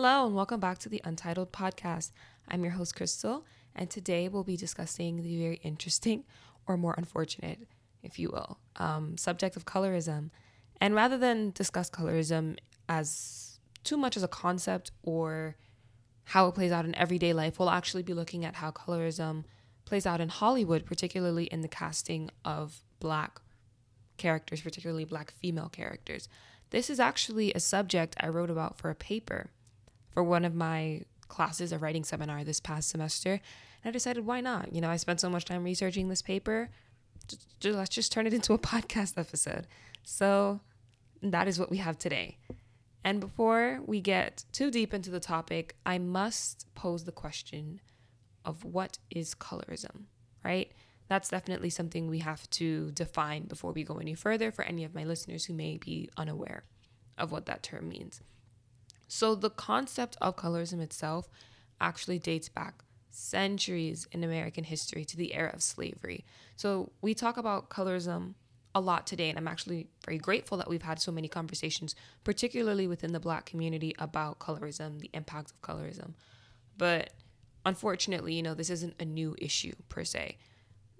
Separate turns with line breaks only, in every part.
Hello, and welcome back to the Untitled Podcast. I'm your host, Crystal, and today we'll be discussing the very interesting, or more unfortunate, if you will, um, subject of colorism. And rather than discuss colorism as too much as a concept or how it plays out in everyday life, we'll actually be looking at how colorism plays out in Hollywood, particularly in the casting of black characters, particularly black female characters. This is actually a subject I wrote about for a paper for one of my classes, a writing seminar this past semester. And I decided, why not? You know, I spent so much time researching this paper. Just, just, let's just turn it into a podcast episode. So that is what we have today. And before we get too deep into the topic, I must pose the question of what is colorism, right? That's definitely something we have to define before we go any further for any of my listeners who may be unaware of what that term means. So, the concept of colorism itself actually dates back centuries in American history to the era of slavery. So, we talk about colorism a lot today, and I'm actually very grateful that we've had so many conversations, particularly within the Black community, about colorism, the impact of colorism. But unfortunately, you know, this isn't a new issue per se.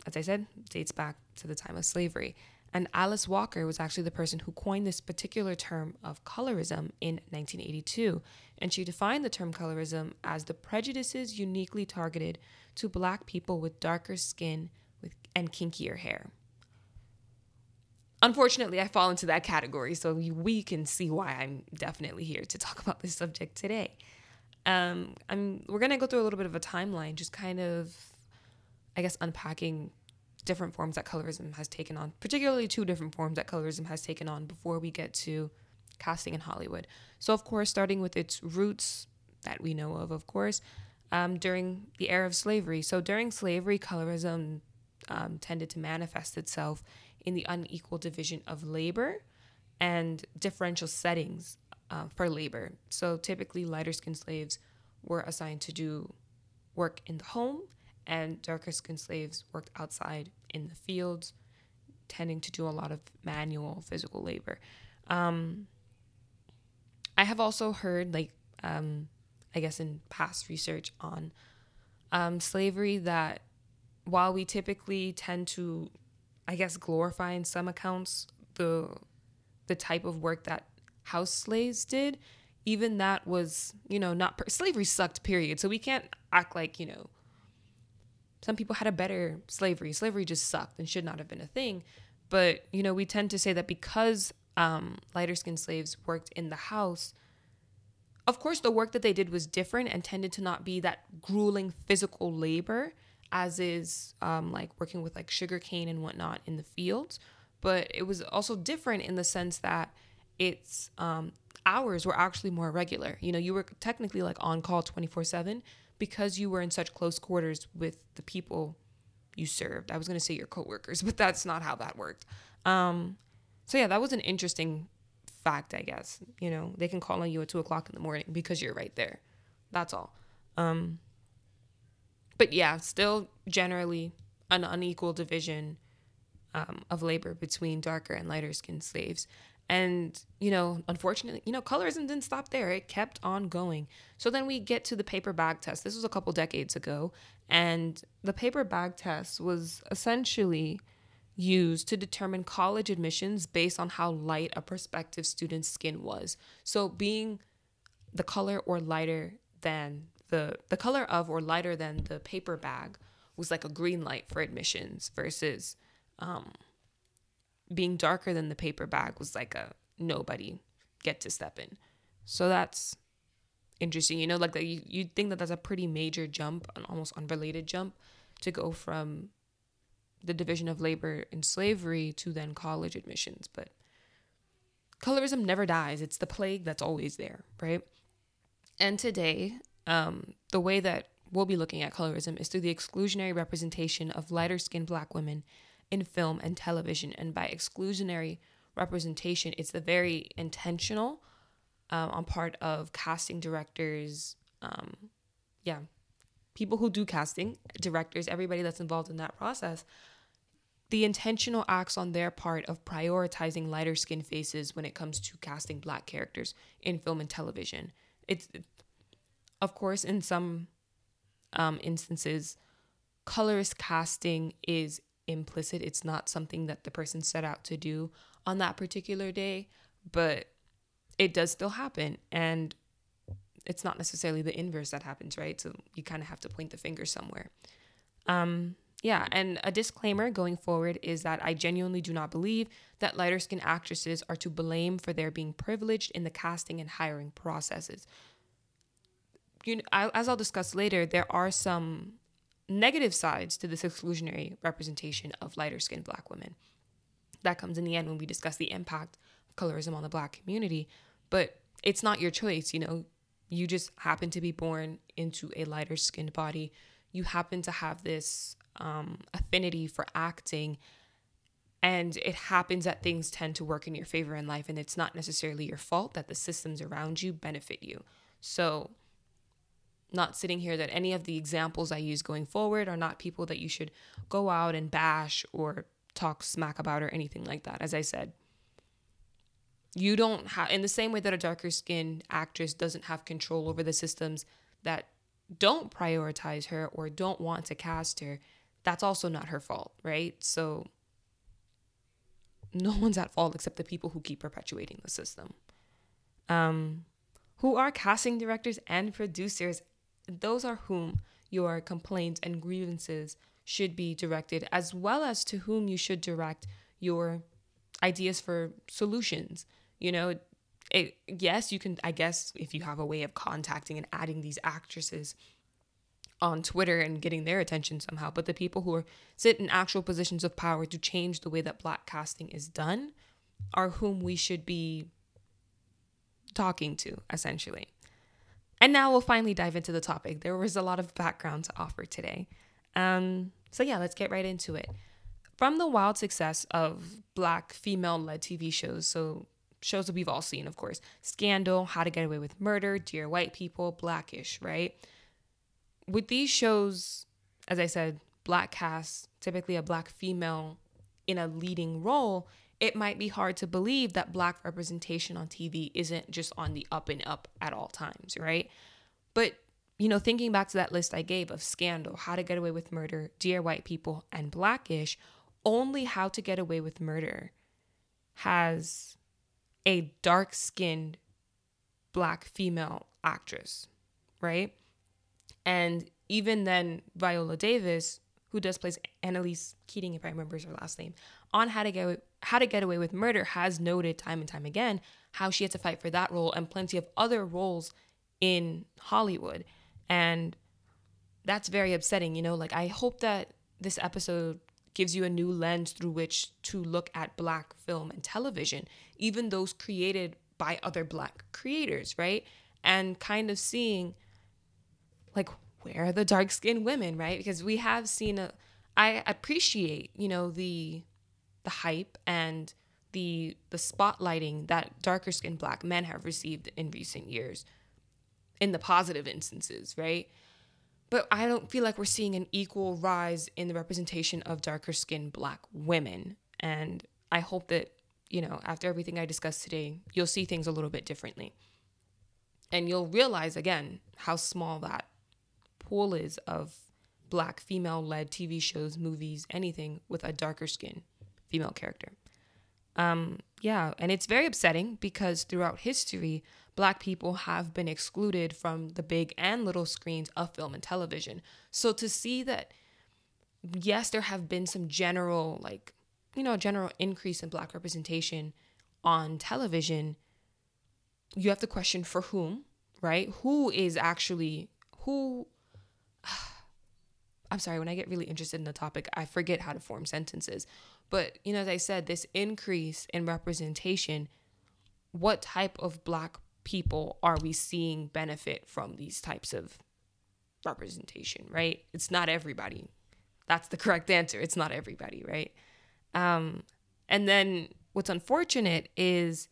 As I said, dates back to the time of slavery. And Alice Walker was actually the person who coined this particular term of colorism in 1982. And she defined the term colorism as the prejudices uniquely targeted to black people with darker skin with, and kinkier hair. Unfortunately, I fall into that category, so we can see why I'm definitely here to talk about this subject today. Um, I'm, we're going to go through a little bit of a timeline, just kind of, I guess, unpacking different forms that colorism has taken on, particularly two different forms that colorism has taken on before we get to casting in Hollywood. So, of course, starting with its roots that we know of, of course, um, during the era of slavery. So, during slavery, colorism um, tended to manifest itself in the unequal division of labor and differential settings uh, for labor. So, typically, lighter skinned slaves were assigned to do work in the home, and darker skinned slaves worked outside in the fields, tending to do a lot of manual physical labor. Um, I have also heard, like, um, I guess in past research on um, slavery, that while we typically tend to, I guess, glorify in some accounts the the type of work that house slaves did, even that was, you know, not per- slavery sucked. Period. So we can't act like you know some people had a better slavery. Slavery just sucked and should not have been a thing. But, you know, we tend to say that because um, lighter skinned slaves worked in the house, of course, the work that they did was different and tended to not be that grueling physical labor as is um, like working with like sugarcane and whatnot in the fields. But it was also different in the sense that its um, hours were actually more regular. You know, you were technically like on call 24 7 because you were in such close quarters with the people you served. I was going to say your coworkers, but that's not how that worked. Um, so yeah, that was an interesting fact, I guess. You know, they can call on you at two o'clock in the morning because you're right there. That's all. Um, but yeah, still generally an unequal division um, of labor between darker and lighter skinned slaves. And, you know, unfortunately, you know, colorism didn't stop there. It kept on going. So then we get to the paper bag test. This was a couple decades ago. And the paper bag test was essentially used to determine college admissions based on how light a prospective student's skin was. So being the color or lighter than the the color of or lighter than the paper bag was like a green light for admissions versus um, being darker than the paper bag was like a nobody get to step in. So that's interesting. You know, like you you'd think that that's a pretty major jump, an almost unrelated jump, to go from the division of labor in slavery to then college admissions. But colorism never dies. It's the plague that's always there, right? And today, um, the way that we'll be looking at colorism is through the exclusionary representation of lighter skinned black women in film and television. And by exclusionary representation, it's the very intentional um, on part of casting directors, um, yeah, people who do casting, directors, everybody that's involved in that process. The intentional acts on their part of prioritizing lighter skin faces when it comes to casting black characters in film and television. It's of course, in some um, instances, colorist casting is implicit. It's not something that the person set out to do on that particular day, but it does still happen. And it's not necessarily the inverse that happens, right? So you kind of have to point the finger somewhere. Um, yeah, and a disclaimer going forward is that I genuinely do not believe that lighter skinned actresses are to blame for their being privileged in the casting and hiring processes. You know, I, as I'll discuss later, there are some negative sides to this exclusionary representation of lighter skinned black women. That comes in the end when we discuss the impact of colorism on the black community. But it's not your choice, you know, you just happen to be born into a lighter skinned body. You happen to have this um, affinity for acting. And it happens that things tend to work in your favor in life. And it's not necessarily your fault that the systems around you benefit you. So, not sitting here that any of the examples I use going forward are not people that you should go out and bash or talk smack about or anything like that. As I said, you don't have, in the same way that a darker skinned actress doesn't have control over the systems that don't prioritize her or don't want to cast her, that's also not her fault, right? So no one's at fault except the people who keep perpetuating the system. Um, who are casting directors and producers those are whom your complaints and grievances should be directed, as well as to whom you should direct your ideas for solutions. You know, it, yes, you can, I guess, if you have a way of contacting and adding these actresses on Twitter and getting their attention somehow, but the people who are sit in actual positions of power to change the way that black casting is done are whom we should be talking to, essentially. And now we'll finally dive into the topic. There was a lot of background to offer today. Um, so, yeah, let's get right into it. From the wild success of black female led TV shows, so shows that we've all seen, of course Scandal, How to Get Away with Murder, Dear White People, Blackish, right? With these shows, as I said, black cast, typically a black female in a leading role, it might be hard to believe that black representation on TV isn't just on the up and up at all times, right? But, you know, thinking back to that list I gave of Scandal, How to Get Away with Murder, Dear White People, and Blackish, only How to Get Away with Murder has a dark skinned black female actress, right? And even then, Viola Davis, who does plays Annalise Keating, if I remember her last name, on How to Get How to Get Away with Murder has noted time and time again how she had to fight for that role and plenty of other roles in Hollywood. And that's very upsetting, you know, like I hope that this episode gives you a new lens through which to look at black film and television, even those created by other black creators, right? And kind of seeing like where are the dark skinned women, right? Because we have seen a I appreciate, you know, the the hype and the the spotlighting that darker skinned black men have received in recent years in the positive instances, right? But I don't feel like we're seeing an equal rise in the representation of darker skinned black women. And I hope that, you know, after everything I discussed today, you'll see things a little bit differently. And you'll realize again how small that pool is of black female led TV shows, movies, anything with a darker skin female character. Um, yeah, and it's very upsetting because throughout history, black people have been excluded from the big and little screens of film and television. So to see that, yes, there have been some general, like, you know, general increase in black representation on television, you have to question for whom, right? Who is actually, who. I'm sorry, when I get really interested in the topic, I forget how to form sentences. But, you know, as I said, this increase in representation, what type of black people are we seeing benefit from these types of representation, right? It's not everybody. That's the correct answer. It's not everybody, right? Um, and then what's unfortunate is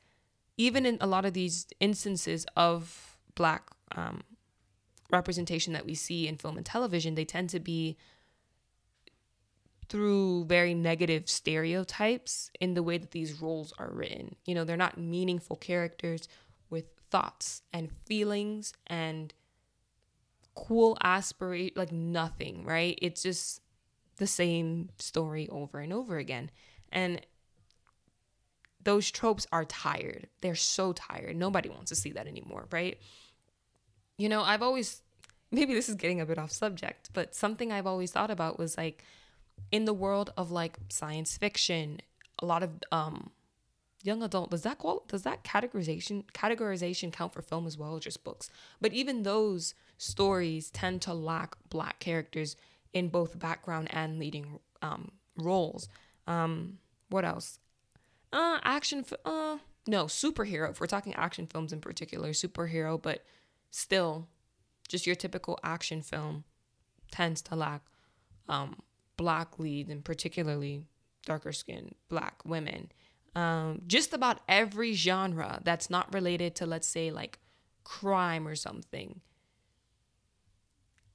even in a lot of these instances of black um, representation that we see in film and television, they tend to be through very negative stereotypes in the way that these roles are written. You know, they're not meaningful characters with thoughts and feelings and cool aspiration, like nothing, right? It's just the same story over and over again. And those tropes are tired. They're so tired. Nobody wants to see that anymore, right? You know, I've always, maybe this is getting a bit off subject, but something I've always thought about was like in the world of like science fiction, a lot of um young adult does that does that categorization categorization count for film as well as just books? But even those stories tend to lack black characters in both background and leading um, roles. Um, what else? Uh action uh no superhero if we're talking action films in particular superhero but still just your typical action film tends to lack um black leads and particularly darker skinned black women um, just about every genre that's not related to, let's say, like crime or something.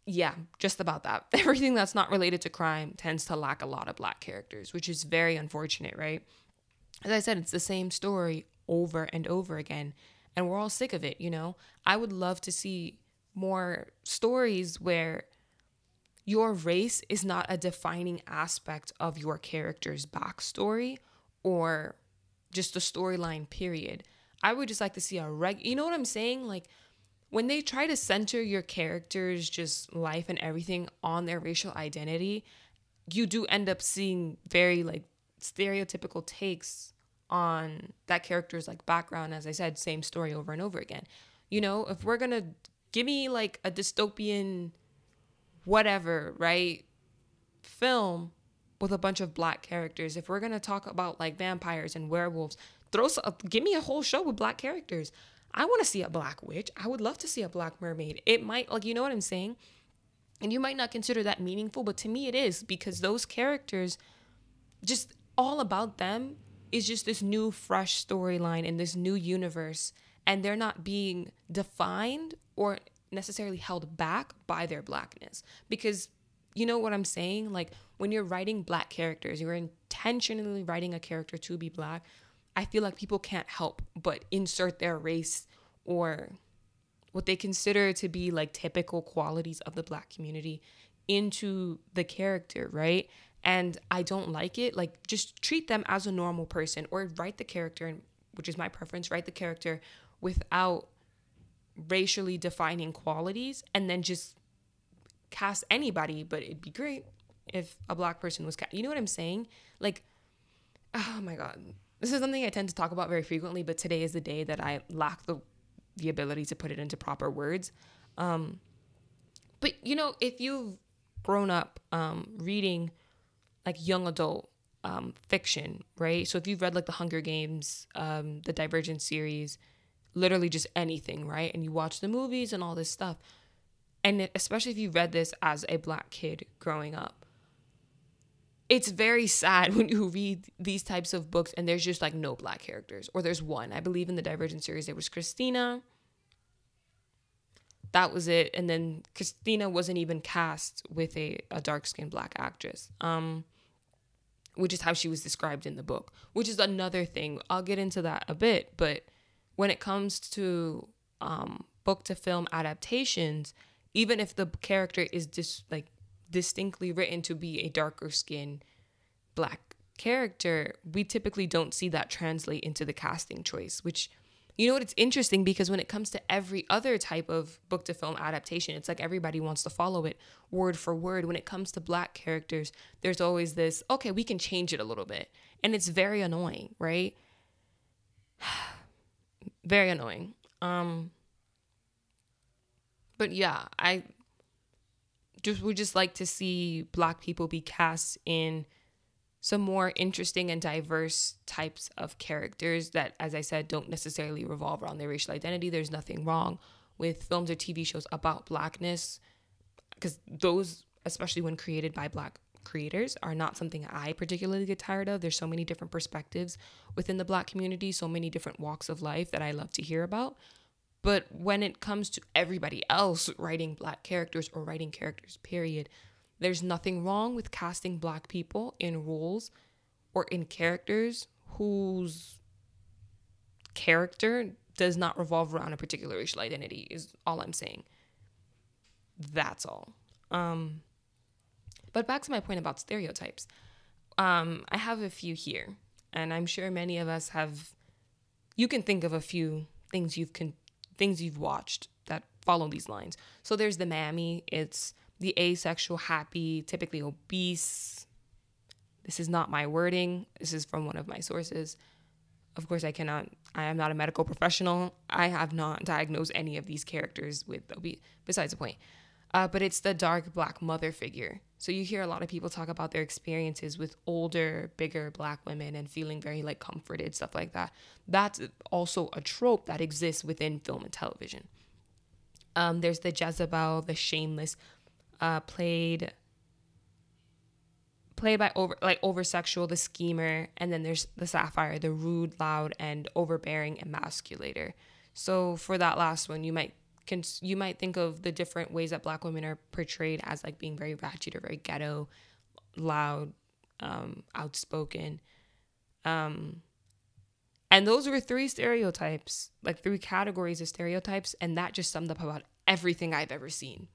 Yeah, just about that. Everything that's not related to crime tends to lack a lot of black characters, which is very unfortunate, right? As I said, it's the same story over and over again, and we're all sick of it, you know? I would love to see more stories where your race is not a defining aspect of your character's backstory or just the storyline period i would just like to see a reg you know what i'm saying like when they try to center your characters just life and everything on their racial identity you do end up seeing very like stereotypical takes on that character's like background as i said same story over and over again you know if we're gonna give me like a dystopian whatever right film with a bunch of black characters. If we're gonna talk about like vampires and werewolves, throw some, uh, give me a whole show with black characters. I want to see a black witch. I would love to see a black mermaid. It might like you know what I'm saying, and you might not consider that meaningful, but to me it is because those characters, just all about them is just this new fresh storyline in this new universe, and they're not being defined or necessarily held back by their blackness because you know what I'm saying? Like when you're writing black characters, you're intentionally writing a character to be black. I feel like people can't help but insert their race or what they consider to be like typical qualities of the black community into the character, right? And I don't like it. Like just treat them as a normal person or write the character, which is my preference, write the character without racially defining qualities and then just cast anybody, but it'd be great if a black person was cast. You know what I'm saying? Like, oh my god, this is something I tend to talk about very frequently, but today is the day that I lack the the ability to put it into proper words. Um, but you know, if you've grown up um, reading like young adult um, fiction, right? So if you've read like the Hunger Games, um, the Divergent series, literally just anything, right? And you watch the movies and all this stuff, and especially if you read this as a black kid growing up it's very sad when you read these types of books and there's just like no black characters. Or there's one. I believe in the divergent series there was christina. That was it. And then christina wasn't even cast with a, a dark-skinned black actress. Um which is how she was described in the book which is another thing. I'll get into that a bit but when it comes to um, book to film adaptations even if the character is just like distinctly written to be a darker skin black character, we typically don't see that translate into the casting choice, which you know what it's interesting because when it comes to every other type of book to film adaptation, it's like everybody wants to follow it word for word. When it comes to black characters, there's always this, okay, we can change it a little bit. And it's very annoying, right? very annoying. Um but yeah, I just would just like to see black people be cast in some more interesting and diverse types of characters that as I said don't necessarily revolve around their racial identity. There's nothing wrong with films or TV shows about blackness because those especially when created by black creators are not something I particularly get tired of. There's so many different perspectives within the black community, so many different walks of life that I love to hear about. But when it comes to everybody else writing black characters or writing characters, period, there's nothing wrong with casting black people in roles or in characters whose character does not revolve around a particular racial identity, is all I'm saying. That's all. Um, but back to my point about stereotypes. Um, I have a few here, and I'm sure many of us have. You can think of a few things you've con- things you've watched that follow these lines. So there's the mammy. It's the asexual, happy, typically obese. This is not my wording. This is from one of my sources. Of course, I cannot. I am not a medical professional. I have not diagnosed any of these characters with obese. Besides the point, uh, but it's the dark black mother figure. So you hear a lot of people talk about their experiences with older, bigger black women and feeling very like comforted, stuff like that. That's also a trope that exists within film and television. Um, there's the Jezebel, the shameless, uh, played played by over like over sexual, the schemer, and then there's the Sapphire, the rude, loud, and overbearing emasculator. So for that last one, you might can you might think of the different ways that black women are portrayed as like being very ratchet or very ghetto, loud, um, outspoken. Um, and those were three stereotypes, like three categories of stereotypes, and that just summed up about everything I've ever seen.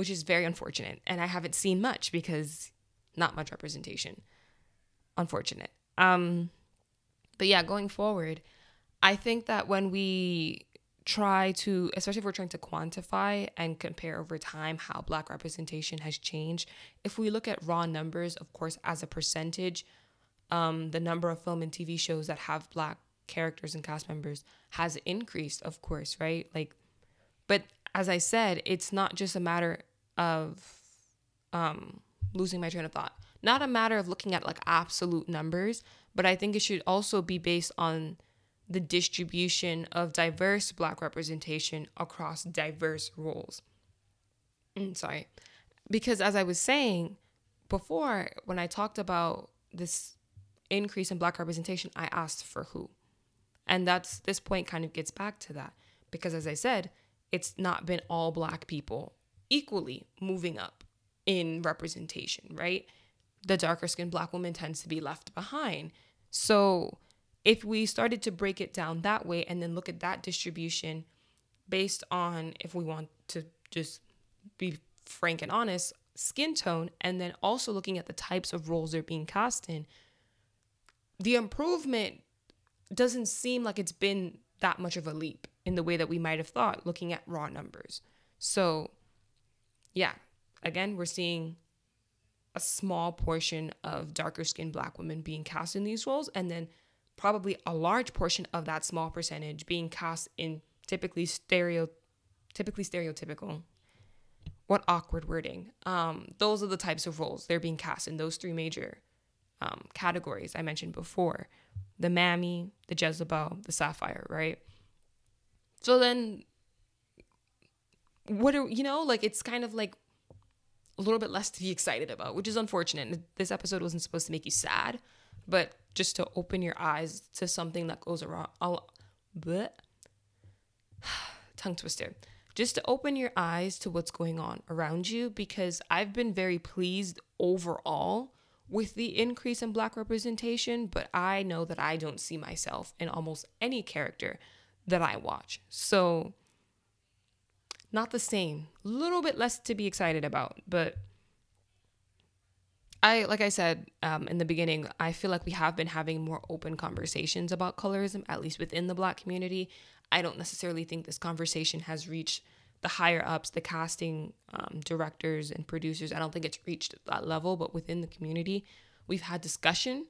Which is very unfortunate. And I haven't seen much because not much representation. Unfortunate. Um but yeah, going forward, I think that when we try to, especially if we're trying to quantify and compare over time how Black representation has changed, if we look at raw numbers, of course, as a percentage, um, the number of film and TV shows that have Black characters and cast members has increased, of course, right? Like, but as I said, it's not just a matter of um, losing my train of thought. Not a matter of looking at like absolute numbers, but I think it should also be based on the distribution of diverse Black representation across diverse roles. Mm, sorry. Because as I was saying before, when I talked about this increase in Black representation, I asked for who. And that's this point kind of gets back to that. Because as I said, it's not been all Black people equally moving up in representation, right? The darker skinned Black woman tends to be left behind. So, if we started to break it down that way and then look at that distribution based on if we want to just be frank and honest skin tone and then also looking at the types of roles they're being cast in the improvement doesn't seem like it's been that much of a leap in the way that we might have thought looking at raw numbers so yeah. Again we're seeing a small portion of darker skinned black women being cast in these roles and then probably a large portion of that small percentage being cast in typically stereo typically stereotypical what awkward wording. Um, those are the types of roles they're being cast in those three major um, categories i mentioned before. The mammy the jezebel the sapphire right? So then what are you know like it's kind of like a little bit less to be excited about which is unfortunate this episode wasn't supposed to make you sad but just to open your eyes to something that goes around. I'll, tongue twister. Just to open your eyes to what's going on around you because I've been very pleased overall with the increase in black representation, but I know that I don't see myself in almost any character that I watch. So not the same. A little bit less to be excited about, but I like I said um, in the beginning, I feel like we have been having more open conversations about colorism, at least within the Black community. I don't necessarily think this conversation has reached the higher ups, the casting um, directors and producers. I don't think it's reached that level, but within the community, we've had discussion.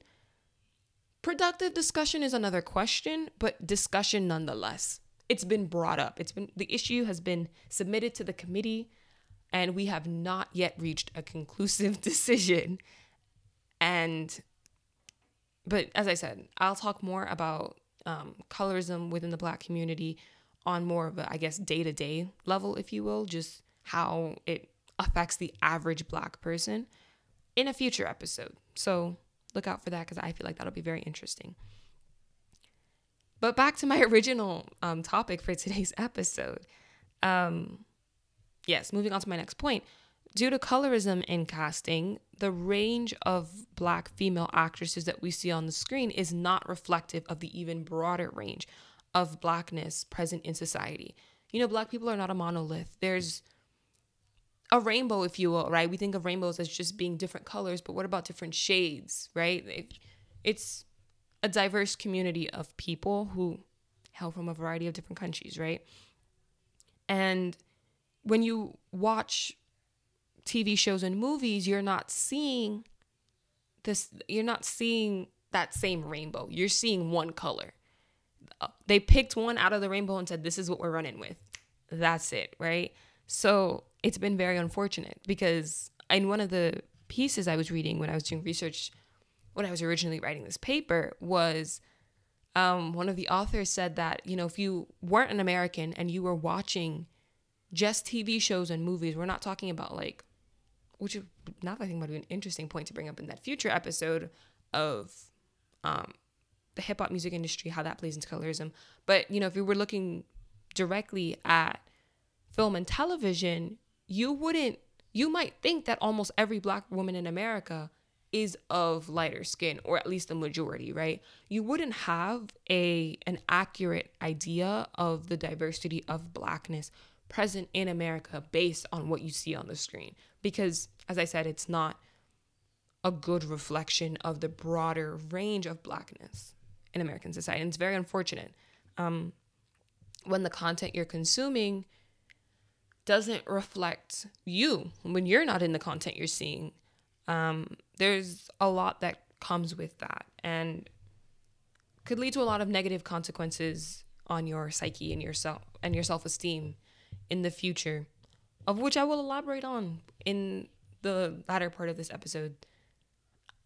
Productive discussion is another question, but discussion nonetheless. It's been brought up. It's been the issue has been submitted to the committee and we have not yet reached a conclusive decision. And, but as I said, I'll talk more about um, colorism within the Black community on more of a, I guess, day to day level, if you will, just how it affects the average Black person in a future episode. So look out for that because I feel like that'll be very interesting. But back to my original um, topic for today's episode. Um, yes, moving on to my next point. Due to colorism in casting, the range of black female actresses that we see on the screen is not reflective of the even broader range of blackness present in society. you know, black people are not a monolith. There's a rainbow, if you will, right? We think of rainbows as just being different colors, but what about different shades, right? It, it's a diverse community of people who hail from a variety of different countries, right? And when you watch TV shows and movies, you're not seeing this, you're not seeing that same rainbow. You're seeing one color. Uh, they picked one out of the rainbow and said, This is what we're running with. That's it, right? So it's been very unfortunate because in one of the pieces I was reading when I was doing research, when I was originally writing this paper, was um, one of the authors said that, you know, if you weren't an American and you were watching just TV shows and movies, we're not talking about like, which now I think might be an interesting point to bring up in that future episode of um, the hip hop music industry, how that plays into colorism. But, you know, if you were looking directly at film and television, you wouldn't, you might think that almost every black woman in America is of lighter skin or at least the majority right? You wouldn't have a an accurate idea of the diversity of blackness present in america based on what you see on the screen. Because as i said it's not a good reflection of the broader range of blackness in american society. And it's very unfortunate. Um, when the content you're consuming doesn't reflect you when you're not in the content you're seeing um, there's a lot that comes with that and could lead to a lot of negative consequences on your psyche and yourself and your self-esteem in the future of which I will elaborate on in the latter part of this episode.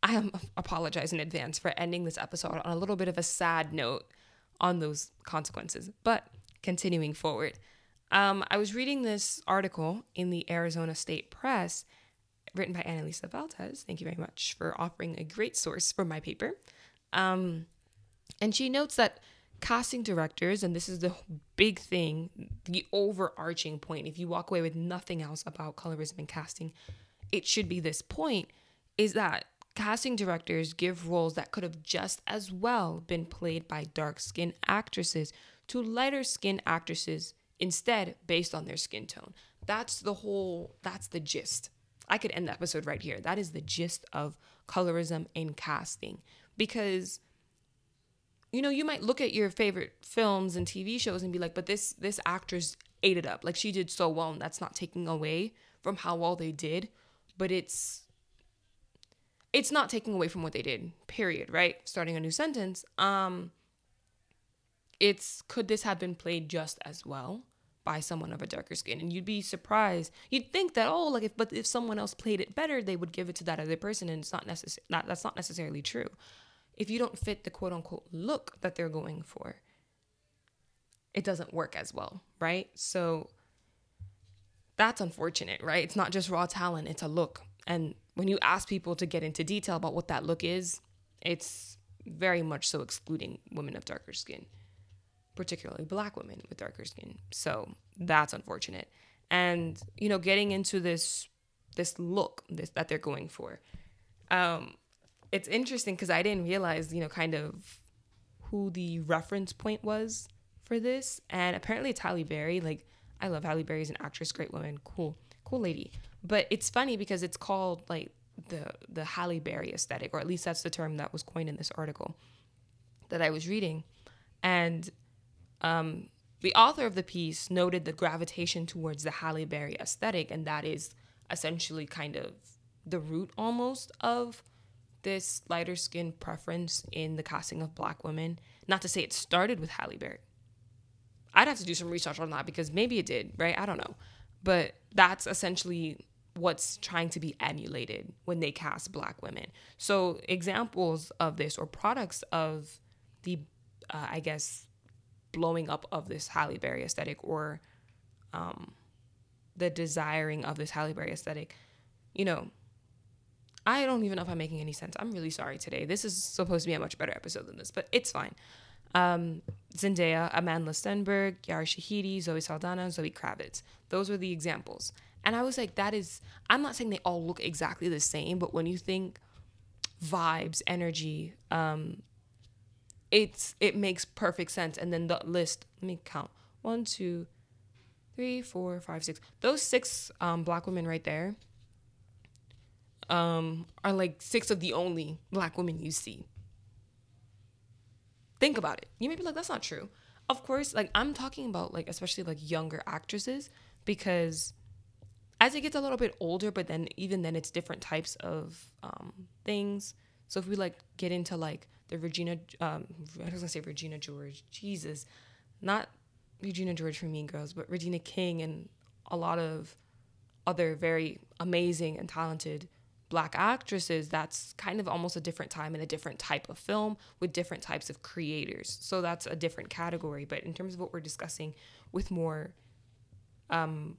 I am apologize in advance for ending this episode on a little bit of a sad note on those consequences. But continuing forward, um, I was reading this article in the Arizona State Press written by Annalisa Valdez. Thank you very much for offering a great source for my paper. Um, and she notes that casting directors, and this is the big thing, the overarching point, if you walk away with nothing else about colorism and casting, it should be this point is that casting directors give roles that could have just as well been played by dark skinned actresses to lighter skinned actresses instead based on their skin tone. That's the whole, that's the gist. I could end the episode right here. That is the gist of colorism in casting. Because you know, you might look at your favorite films and TV shows and be like, but this this actress ate it up. Like she did so well, and that's not taking away from how well they did, but it's it's not taking away from what they did. Period, right? Starting a new sentence. Um it's could this have been played just as well? By someone of a darker skin and you'd be surprised. You'd think that oh like if but if someone else played it better they would give it to that other person and it's not necessary not that's not necessarily true. If you don't fit the quote unquote look that they're going for it doesn't work as well right? So that's unfortunate right? It's not just raw talent it's a look. And when you ask people to get into detail about what that look is it's very much so excluding women of darker skin particularly black women with darker skin. So that's unfortunate. And you know, getting into this this look this that they're going for. Um it's interesting because I didn't realize, you know, kind of who the reference point was for this. And apparently it's Halle Berry. Like I love Halle Berry as an actress, great woman, cool, cool lady. But it's funny because it's called like the the Halle Berry aesthetic, or at least that's the term that was coined in this article that I was reading. And um, the author of the piece noted the gravitation towards the Halle Berry aesthetic, and that is essentially kind of the root almost of this lighter skin preference in the casting of black women. Not to say it started with Halle Berry. I'd have to do some research on that because maybe it did, right? I don't know. But that's essentially what's trying to be emulated when they cast black women. So, examples of this or products of the, uh, I guess, blowing up of this Halle Berry aesthetic or um, the desiring of this Halle Berry aesthetic. You know, I don't even know if I'm making any sense. I'm really sorry today. This is supposed to be a much better episode than this, but it's fine. Um, Zendaya, Amandla Stenberg, Yara Shahidi, Zoe Saldana, Zoe Kravitz. Those were the examples. And I was like, that is, I'm not saying they all look exactly the same, but when you think vibes, energy, um, it's it makes perfect sense. And then the list, let me count. One, two, three, four, five, six. Those six um, black women right there um, are like six of the only black women you see. Think about it. You may be like, that's not true. Of course, like I'm talking about like especially like younger actresses because as it gets a little bit older, but then even then it's different types of um, things. So if we like get into like the Regina, um, I was gonna say Regina George, Jesus, not Regina George from Mean Girls, but Regina King and a lot of other very amazing and talented black actresses, that's kind of almost a different time and a different type of film with different types of creators. So that's a different category. But in terms of what we're discussing with more um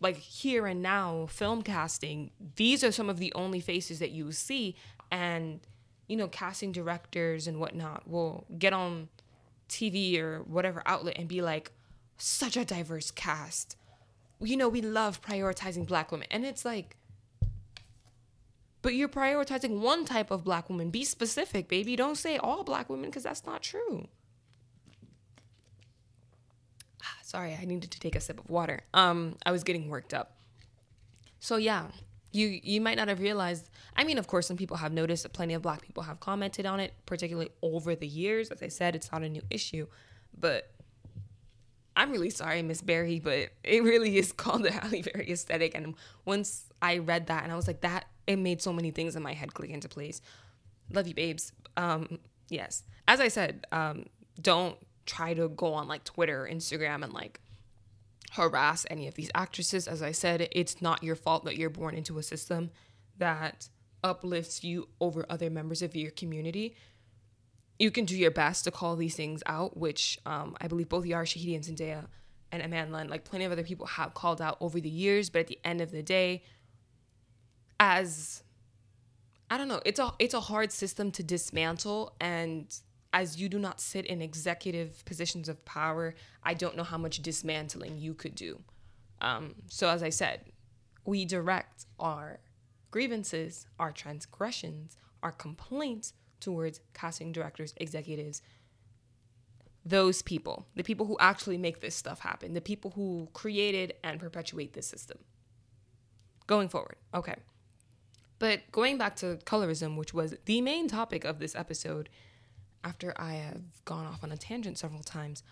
like here and now film casting, these are some of the only faces that you see and you know, casting directors and whatnot will get on TV or whatever outlet and be like, such a diverse cast. You know, we love prioritizing black women. And it's like, but you're prioritizing one type of black woman. Be specific, baby. Don't say all black women because that's not true. Sorry, I needed to take a sip of water. Um, I was getting worked up. So yeah, you you might not have realized. I mean, of course, some people have noticed. Plenty of black people have commented on it, particularly over the years. As I said, it's not a new issue, but I'm really sorry, Miss Berry, but it really is called the Halle Berry aesthetic. And once I read that, and I was like, that it made so many things in my head click into place. Love you, babes. Um, yes, as I said, um, don't try to go on like Twitter, Instagram, and like harass any of these actresses. As I said, it's not your fault that you're born into a system that uplifts you over other members of your community. You can do your best to call these things out, which um, I believe both Yara Shahidi and Zendaya and Amandla, like plenty of other people have called out over the years. But at the end of the day, as I don't know, it's a it's a hard system to dismantle and as you do not sit in executive positions of power, I don't know how much dismantling you could do. Um, so, as I said, we direct our grievances, our transgressions, our complaints towards casting directors, executives, those people, the people who actually make this stuff happen, the people who created and perpetuate this system. Going forward, okay. But going back to colorism, which was the main topic of this episode, after I have gone off on a tangent several times,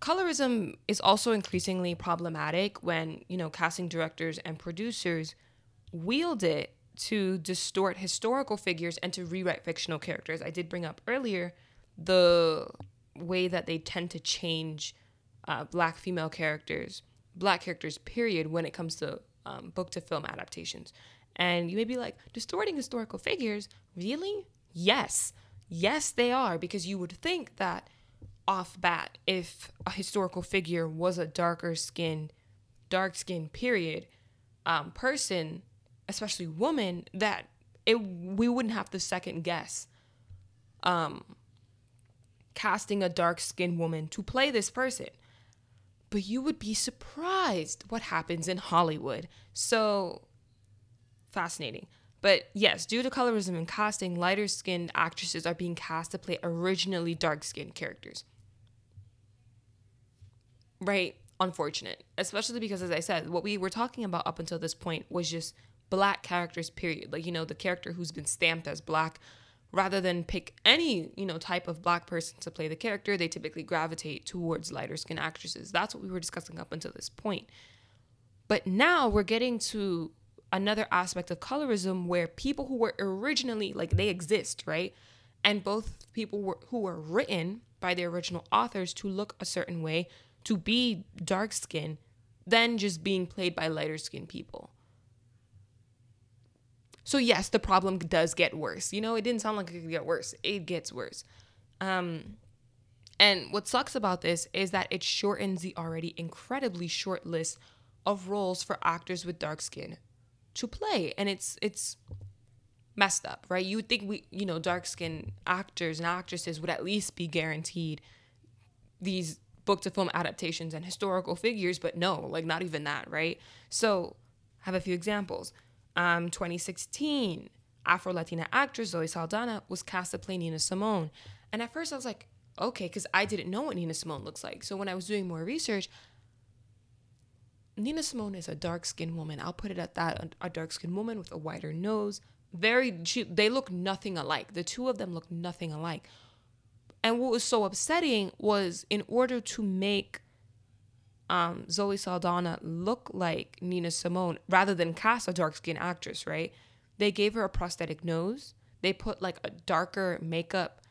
colorism is also increasingly problematic when, you know, casting directors and producers wield it to distort historical figures and to rewrite fictional characters. I did bring up earlier the way that they tend to change uh, black female characters, black characters, period, when it comes to um, book to film adaptations. And you may be like, distorting historical figures? Really? Yes. Yes, they are, because you would think that off bat, if a historical figure was a darker skinned, dark skinned period um, person, especially woman, that it we wouldn't have to second guess um, casting a dark skinned woman to play this person. But you would be surprised what happens in Hollywood. So fascinating. But yes, due to colorism in casting, lighter skinned actresses are being cast to play originally dark skinned characters. Right? Unfortunate. Especially because, as I said, what we were talking about up until this point was just black characters, period. Like, you know, the character who's been stamped as black. Rather than pick any, you know, type of black person to play the character, they typically gravitate towards lighter skinned actresses. That's what we were discussing up until this point. But now we're getting to another aspect of colorism where people who were originally like they exist, right? And both people were, who were written by the original authors to look a certain way, to be dark skinned, then just being played by lighter skinned people. So yes, the problem does get worse. You know, it didn't sound like it could get worse. It gets worse. Um, and what sucks about this is that it shortens the already incredibly short list of roles for actors with dark skin to play and it's it's messed up right? You would think we you know dark skinned actors and actresses would at least be guaranteed these book to film adaptations and historical figures but no like not even that right? So I have a few examples. Um 2016 afro latina actress zoe saldana was cast to play nina simone. And at first i was like okay because i didn't know what nina simone looks like. So when i was doing more research Nina Simone is a dark skinned woman. I'll put it at that a, dark skinned woman with a wider nose. Very, she, they look nothing alike. The two of them look nothing alike. And what was so upsetting was in order to make um, Zoe Saldana look like Nina Simone rather than cast a dark skinned actress, right? They gave her a prosthetic nose. They put like a darker makeup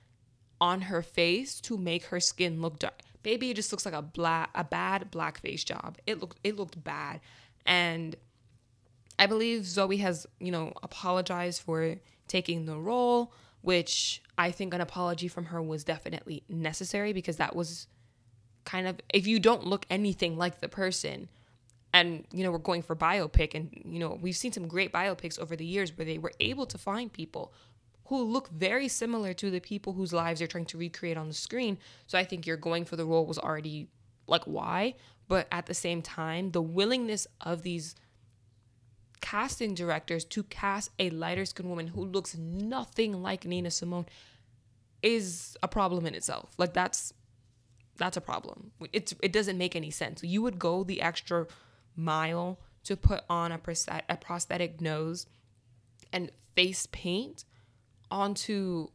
on her face to make her skin look dark. Baby, it just looks like a black a bad blackface job. It looked it looked bad. And I believe Zoe has, you know, apologized for taking the role, which I think an apology from her was definitely necessary because that was kind of if you don't look anything like the person and you know we're going for biopic and you know we've seen some great biopics over the years where they were able to find people who look very similar to the people whose lives they're trying to recreate on the screen so i think you're going for the role was already like why but at the same time the willingness of these casting directors to cast a lighter skinned woman who looks nothing like Nina Simone is a problem in itself. Like that's that's a problem. It's it doesn't make any sense. You would go the extra mile to put on a prosthetic nose and face paint onto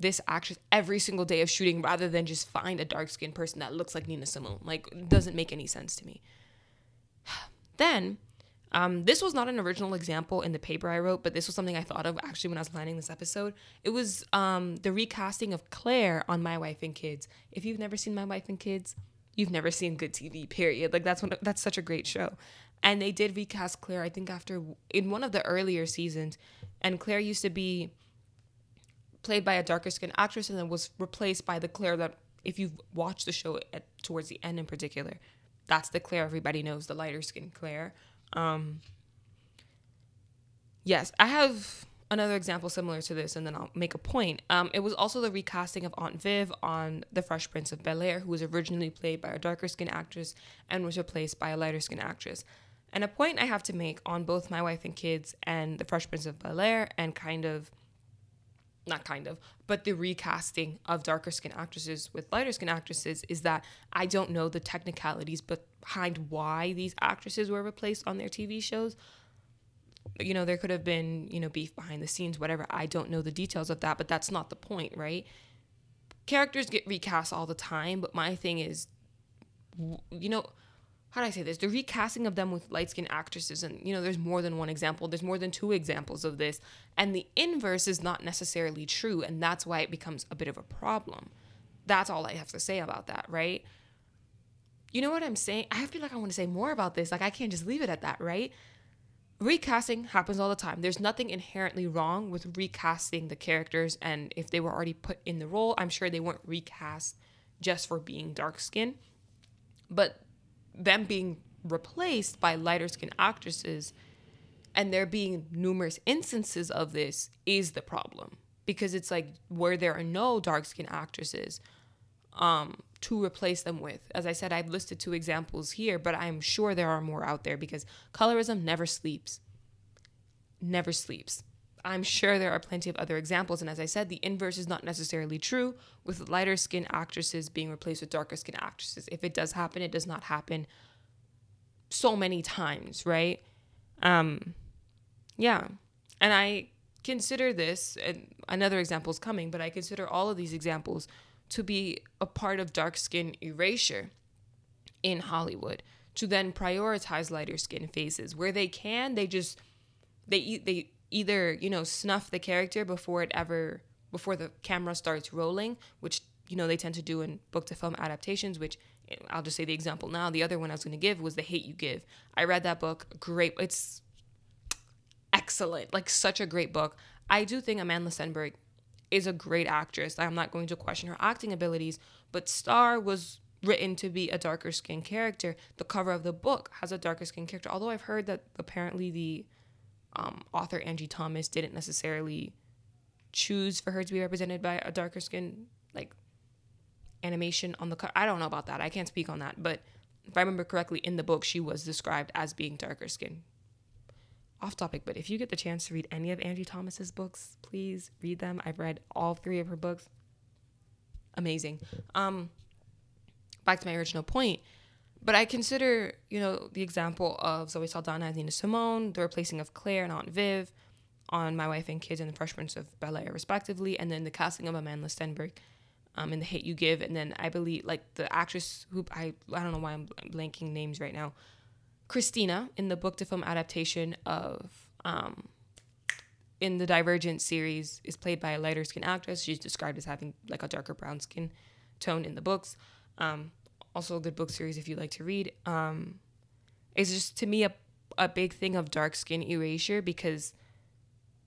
this actress every single day of shooting rather than just find a dark skinned person that looks like Nina Simone. Like, it doesn't make any sense to me. Then um, this was not an original example in the paper I wrote, but this was something I thought of actually when I was planning this episode. It was um, the recasting of Claire on My Wife and Kids. If you've never seen My Wife and Kids, you've never seen good TV. Period. Like that's one. That's such a great show. And they did recast Claire. I think after in one of the earlier seasons, and Claire used to be played by a darker skinned actress, and then was replaced by the Claire that if you've watched the show at, towards the end in particular, that's the Claire everybody knows, the lighter skinned Claire. Um, yes, I have another example similar to this, and then I'll make a point. Um, it was also the recasting of Aunt Viv on The Fresh Prince of Bel Air, who was originally played by a darker skinned actress and was replaced by a lighter skinned actress. And a point I have to make on both My Wife and Kids and The Fresh Prince of Bel Air, and kind of, not kind of, but the recasting of darker skin actresses with lighter skin actresses is that I don't know the technicalities behind why these actresses were replaced on their TV shows. You know, there could have been, you know, beef behind the scenes, whatever. I don't know the details of that, but that's not the point, right? Characters get recast all the time, but my thing is, you know, how do I say this? The recasting of them with light skinned actresses, and you know, there's more than one example, there's more than two examples of this. And the inverse is not necessarily true, and that's why it becomes a bit of a problem. That's all I have to say about that, right? You know what I'm saying? I feel like I want to say more about this. Like, I can't just leave it at that, right? Recasting happens all the time. There's nothing inherently wrong with recasting the characters, and if they were already put in the role, I'm sure they weren't recast just for being dark skinned. But them being replaced by lighter skinned actresses and there being numerous instances of this is the problem because it's like where there are no dark skinned actresses um, to replace them with. As I said, I've listed two examples here, but I'm sure there are more out there because colorism never sleeps. Never sleeps. I'm sure there are plenty of other examples. And as I said, the inverse is not necessarily true with lighter skinned actresses being replaced with darker skinned actresses. If it does happen, it does not happen so many times, right? Um, yeah. And I consider this, and another example is coming, but I consider all of these examples to be a part of dark skin erasure in Hollywood to then prioritize lighter skin faces where they can they just they they either you know snuff the character before it ever before the camera starts rolling which you know they tend to do in book to film adaptations which eh, i'll just say the example now. The other one i was going to give was the hate you give. I read that book great it's excellent like such a great book. I do think Amandla stenberg is a great actress. I'm not going to question her acting abilities but star was written to be a darker skinned character. The cover of the book has a darker skinned character although i've heard that apparently the um, author Angie Thomas didn't necessarily choose for her to be represented by a darker skin like animation on the cover. I don't know about that. I can't speak on that. But if I remember correctly, in the book, she was described as being darker skin. Off topic, but if you get the chance to read any of Angie Thomas's books, please read them. I've read all three of her books. Amazing. Um, back to my original point but I consider, you know, the example of Zoe Saldana as Nina Simone, the replacing of Claire and Aunt Viv on My Wife and Kids and The Fresh Prince of Bel Air, respectively, and then the casting of Amandla Stenberg um, in The Hate You Give, and then I believe like the actress who I I don't know why I'm blanking names right now, Christina in the book to film adaptation of um, in the Divergent series is played by a lighter skin actress. She's described as having like a darker brown skin tone in the books. Um, also a good book series if you like to read. Um, it's just to me a a big thing of dark skin erasure because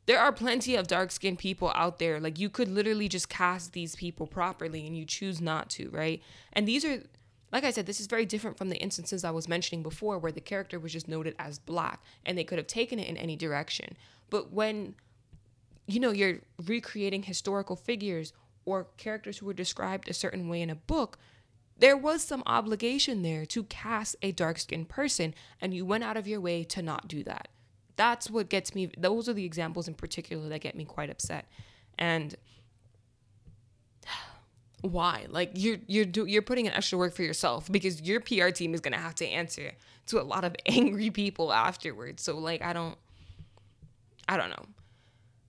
there are plenty of dark skinned people out there. Like you could literally just cast these people properly and you choose not to, right? And these are like I said, this is very different from the instances I was mentioning before where the character was just noted as black and they could have taken it in any direction. But when you know you're recreating historical figures or characters who were described a certain way in a book, there was some obligation there to cast a dark skinned person, and you went out of your way to not do that. That's what gets me, those are the examples in particular that get me quite upset. And why like you're you're do, you're putting an extra work for yourself because your PR team is to have to answer to a lot of angry people afterwards so like I don't I don't know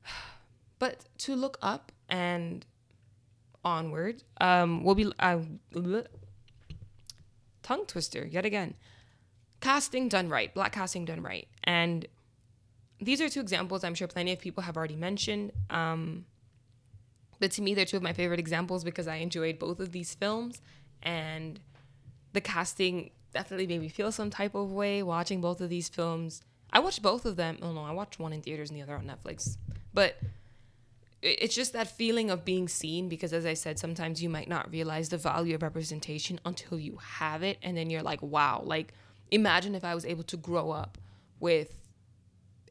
but to look up and onward um we'll be uh, tongue twister yet again. Casting done right black casting done right. And these are two examples i'm sure plenty of people have already mentioned um but to me they're two of my favorite examples because i enjoyed both of these films. And the casting definitely made me feel some type of way watching both of these films. I watched both of them oh no i watched one in theaters and the other on netflix. But it's just that feeling of being seen because as i said sometimes you might not realize the value of representation until you have it. And then you're like wow like imagine if i was able to grow up with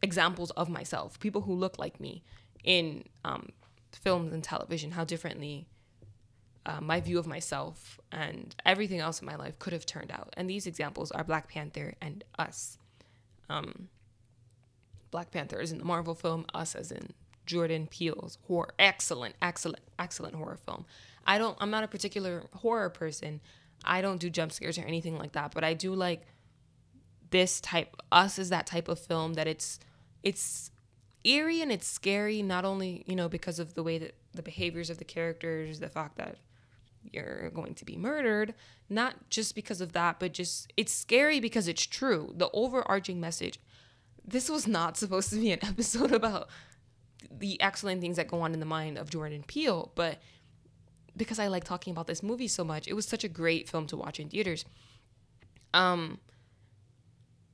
examples of myself people who look like me in um, films and television how differently uh, my view of myself and everything else in my life could have turned out. And these examples are black panther and us. Um, black panther is in the marvel film us as in Jordan Peele's horror. Excellent, excellent, excellent horror film. I don't. I'm not a particular horror person. I don't do jump scares or anything like that. But I do like this type. Us is that type of film that it's it's eerie and it's scary. Not only you know because of the way that the behaviors of the characters, the fact that you're going to be murdered not just because of that but just it's scary because it's true the overarching message this was not supposed to be an episode about the excellent things that go on in the mind of Jordan Peele, but because I like talking about this movie so much, it was such a great film to watch in theaters. Um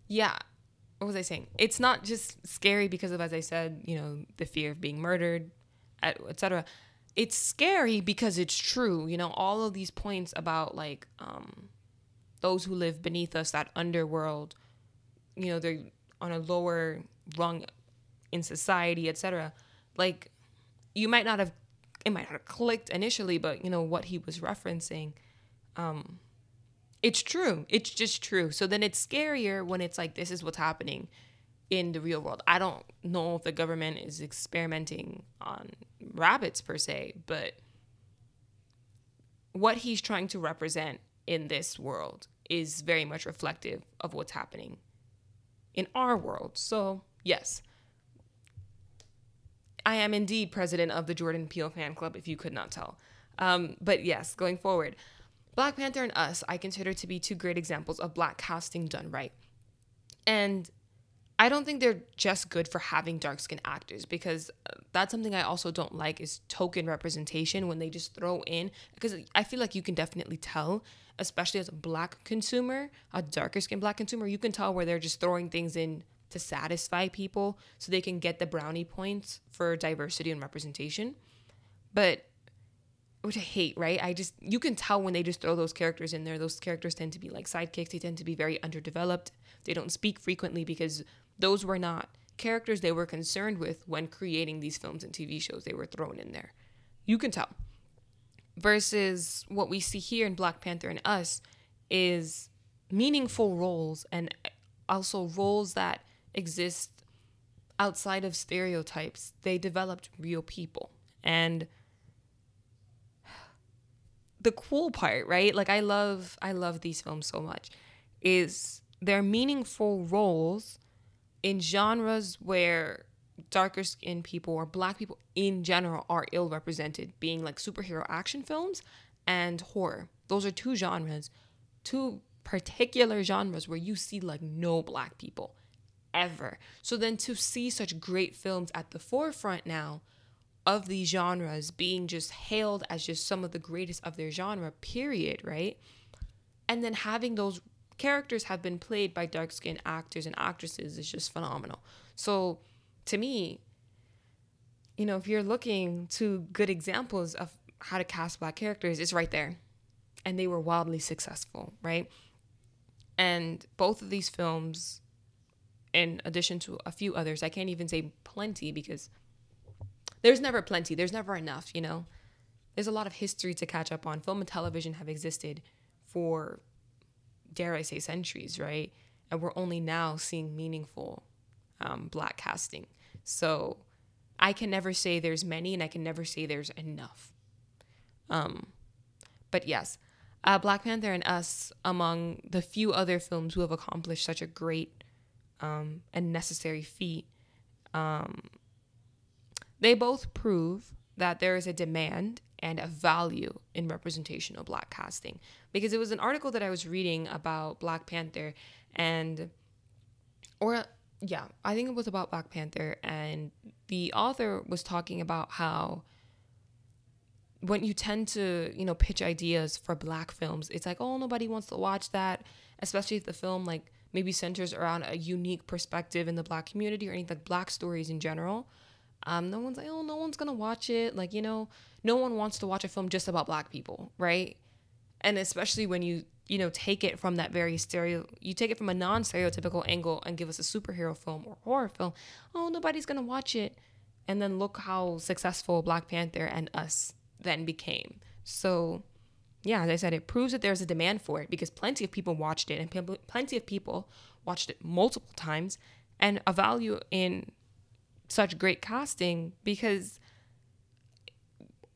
yeah, what was I saying? It's not just scary because of as I said, you know, the fear of being murdered, etc. It's scary because it's true, you know, all of these points about like um those who live beneath us, that underworld, you know, they're on a lower rung in society, etc. Like you might not have it might not have clicked initially, but you know what he was referencing. Um it's true. It's just true. So then it's scarier when it's like this is what's happening in the real world. I don't know if the government is experimenting on rabbits per se, but what he's trying to represent in this world is very much reflective of what's happening in our world. So, yes, I am indeed president of the Jordan Peele fan club, if you could not tell. Um, but yes, going forward, Black Panther and Us, I consider to be two great examples of black casting done right. And I don't think they're just good for having dark skinned actors because uh, that's something I also don't like is token representation when they just throw in because I feel like you can definitely tell, especially as a black consumer, a darker skinned black consumer, you can tell where they're just throwing things in to satisfy people so they can get the brownie points for diversity and representation. But which I hate, right? I just you can tell when they just throw those characters in there. Those characters tend to be like sidekicks. They tend to be very underdeveloped. They don't speak frequently because those were not characters they were concerned with when creating these films and TV shows they were thrown in there. You can tell. Versus what we see here in Black Panther and Us is meaningful roles and also roles that exist outside of stereotypes. They developed real people. And the cool part, right? Like I love I love these films so much is they're meaningful roles in genres where darker skinned people or black people in general are ill represented, being like superhero action films and horror. Those are two genres, two particular genres where you see like no black people ever. So then to see such great films at the forefront now of these genres being just hailed as just some of the greatest of their genre, period, right? And then having those characters have been played by dark skinned actors and actresses is just phenomenal. So to me, you know, if you're looking to good examples of how to cast black characters, it's right there. And they were wildly successful, right? And both of these films, in addition to a few others, I can't even say plenty because there's never plenty, there's never enough, you know? There's a lot of history to catch up on. Film and television have existed for, dare I say, centuries, right? And we're only now seeing meaningful um, black casting. So I can never say there's many and I can never say there's enough. Um, but yes, uh, Black Panther and Us, among the few other films who have accomplished such a great um, necessary feat, um, they both prove that there is a demand and a value in representational black casting. Because it was an article that I was reading about Black Panther and, or yeah, I think it was about Black Panther, and the author was talking about how when you tend to, you know, pitch ideas for black films, it's like, oh, nobody wants to watch that, especially if the film like maybe centers around a unique perspective in the black community or any like black stories in general. Um, no one's like, oh, no one's gonna watch it. Like, you know, no one wants to watch a film just about black people, right? And especially when you you know, take it from that very stereo, you take it from a non stereotypical angle and give us a superhero film or horror film. Oh, nobody's to watch it. And then look how successful Black Panther and Us then became. So, yeah, as I said, it proves that there's a demand for it because plenty of people watched it and plenty of people watched it multiple times and a value in such great casting because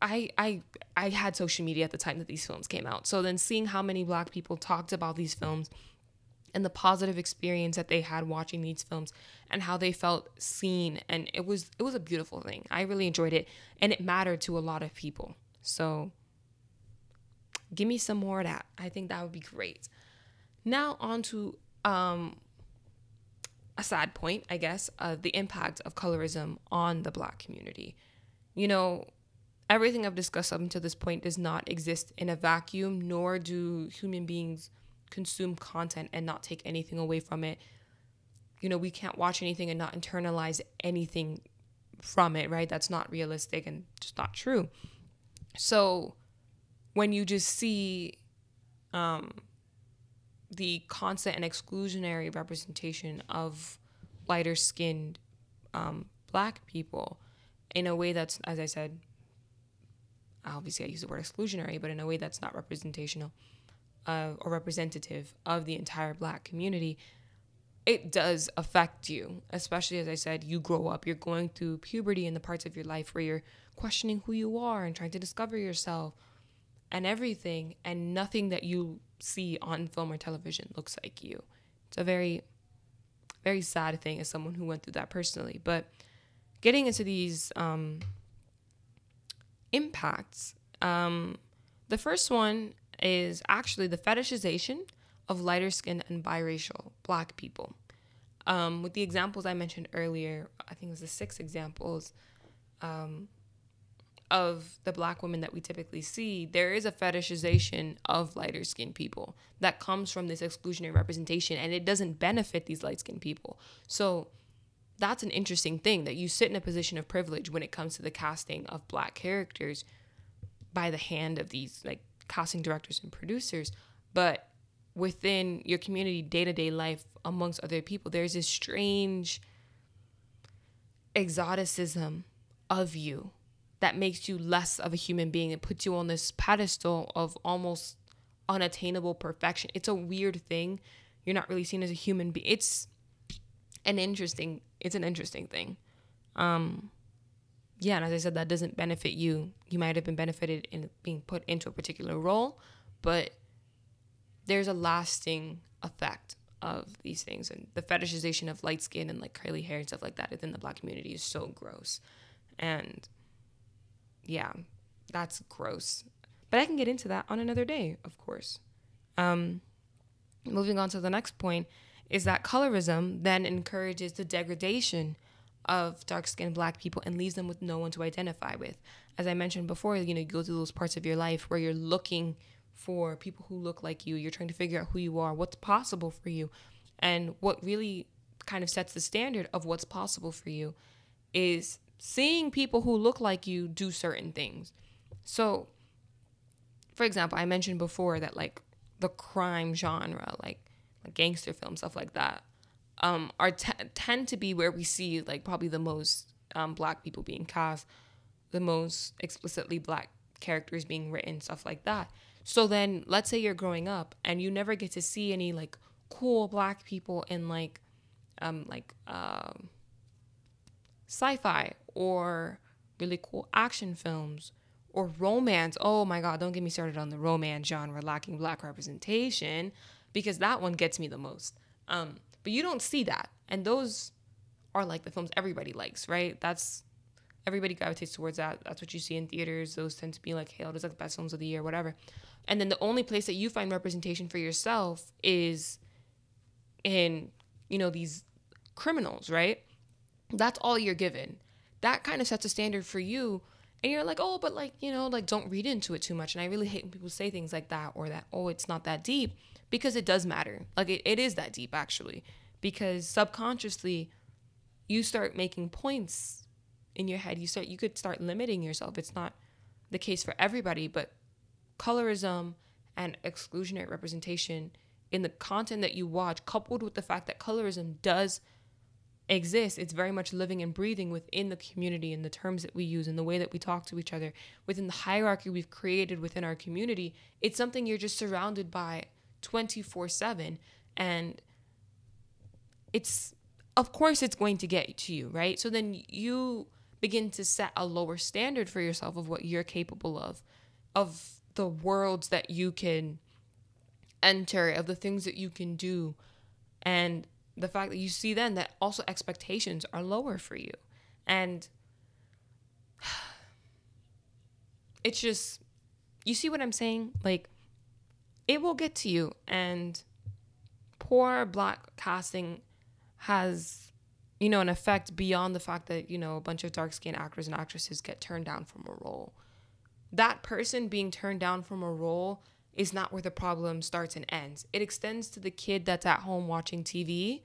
I I I had social media at the time that these films came out. So then seeing how many black people talked about these films and the positive experience that they had watching these films and how they felt seen and it was it was a beautiful thing. I really enjoyed it and it mattered to a lot of people. So give me some more of that. I think that would be great. Now on to um a sad point, I guess, of the impact of colorism on the black community. You know, everything I've discussed up until this point does not exist in a vacuum, nor do human beings consume content and not take anything away from it. You know, we can't watch anything and not internalize anything from it, right? That's not realistic and just not true. So when you just see um, the constant and exclusionary representation of lighter skinned um, black people in a way that's, as I said, obviously I use the word exclusionary, but in a way that's not representational uh, or representative of the entire black community, it does affect you. Especially as I said, you grow up, you're going through puberty in the parts of your life where you're questioning who you are and trying to discover yourself and everything, and nothing that you see on film or television looks like you. It's a very, very sad thing as someone who went through that personally. But getting into these um, impacts. Um, the first one is actually the fetishization of lighter skin and biracial black people. Um, with the examples I mentioned earlier, I think it was the six examples um, of the black women that we typically see, there is a fetishization of lighter skinned people that comes from this exclusionary representation and it doesn't benefit these light skinned people. So that's an interesting thing that you sit in a position of privilege when it comes to the casting of black characters by the hand of these like casting directors and producers but within your community day-to-day life amongst other people there's this strange exoticism of you that makes you less of a human being and puts you on this pedestal of almost unattainable perfection it's a weird thing you're not really seen as a human being it's an interesting it's an interesting thing. Um, yeah, and as I said, that doesn't benefit you. You might have been benefited in being put into a particular role, but there's a lasting effect of these things and the fetishization of light skin and like curly hair and stuff like that within the black community is so gross and yeah that's gross but i can get into that on another day of course um, moving on to the next point is that colorism then encourages the degradation of dark skinned black people and leaves them with no one to identify with. As I mentioned before, you know, you go through those parts of your life where you're looking for people who look like you. You're trying to figure out who you are, what's possible for you. And what really kind of sets the standard of what's possible for you is seeing people who look like you do certain things. So, for example, I mentioned before that like the crime genre, like, like gangster film, stuff like that, um, are t- tend to be where we see like probably the most um, black people being cast, the most explicitly black characters being written, stuff like that. So then, let's say you're growing up and you never get to see any like cool black people in like, um, like um, sci-fi or really cool action films or romance. Oh my God, don't get me started on the romance genre lacking black representation because that one gets me the most. Um, but you don't see that. And those are like the films everybody likes, right? That's everybody gravitates towards that. That's what you see in theaters. Those tend to be like hailed as like the best films of the year, whatever. And then the only place that you find representation for yourself is in, you know, these criminals, right? That's all you're given. That kind of sets a standard for you. And you're like, oh, but like, you know, like don't read into it too much. And I really hate when people say things like that or that, oh, it's not that deep because it does matter. Like it, it is that deep actually. Because subconsciously you start making points in your head. You start you could start limiting yourself. It's not the case for everybody, but colorism and exclusionary representation in the content that you watch, coupled with the fact that colorism does exist, it's very much living and breathing within the community in the terms that we use and the way that we talk to each other, within the hierarchy we've created within our community. It's something you're just surrounded by 24 7. And it's, of course, it's going to get to you, right? So then you begin to set a lower standard for yourself of what you're capable of, of the worlds that you can enter, of the things that you can do. And the fact that you see then that also expectations are lower for you. And it's just, you see what I'm saying? Like, it will get to you. And poor black casting has, you know, an effect beyond the fact that, you know, a bunch of dark skinned actors and actresses get turned down from a role. That person being turned down from a role is not where the problem starts and ends. It extends to the kid that's at home watching TV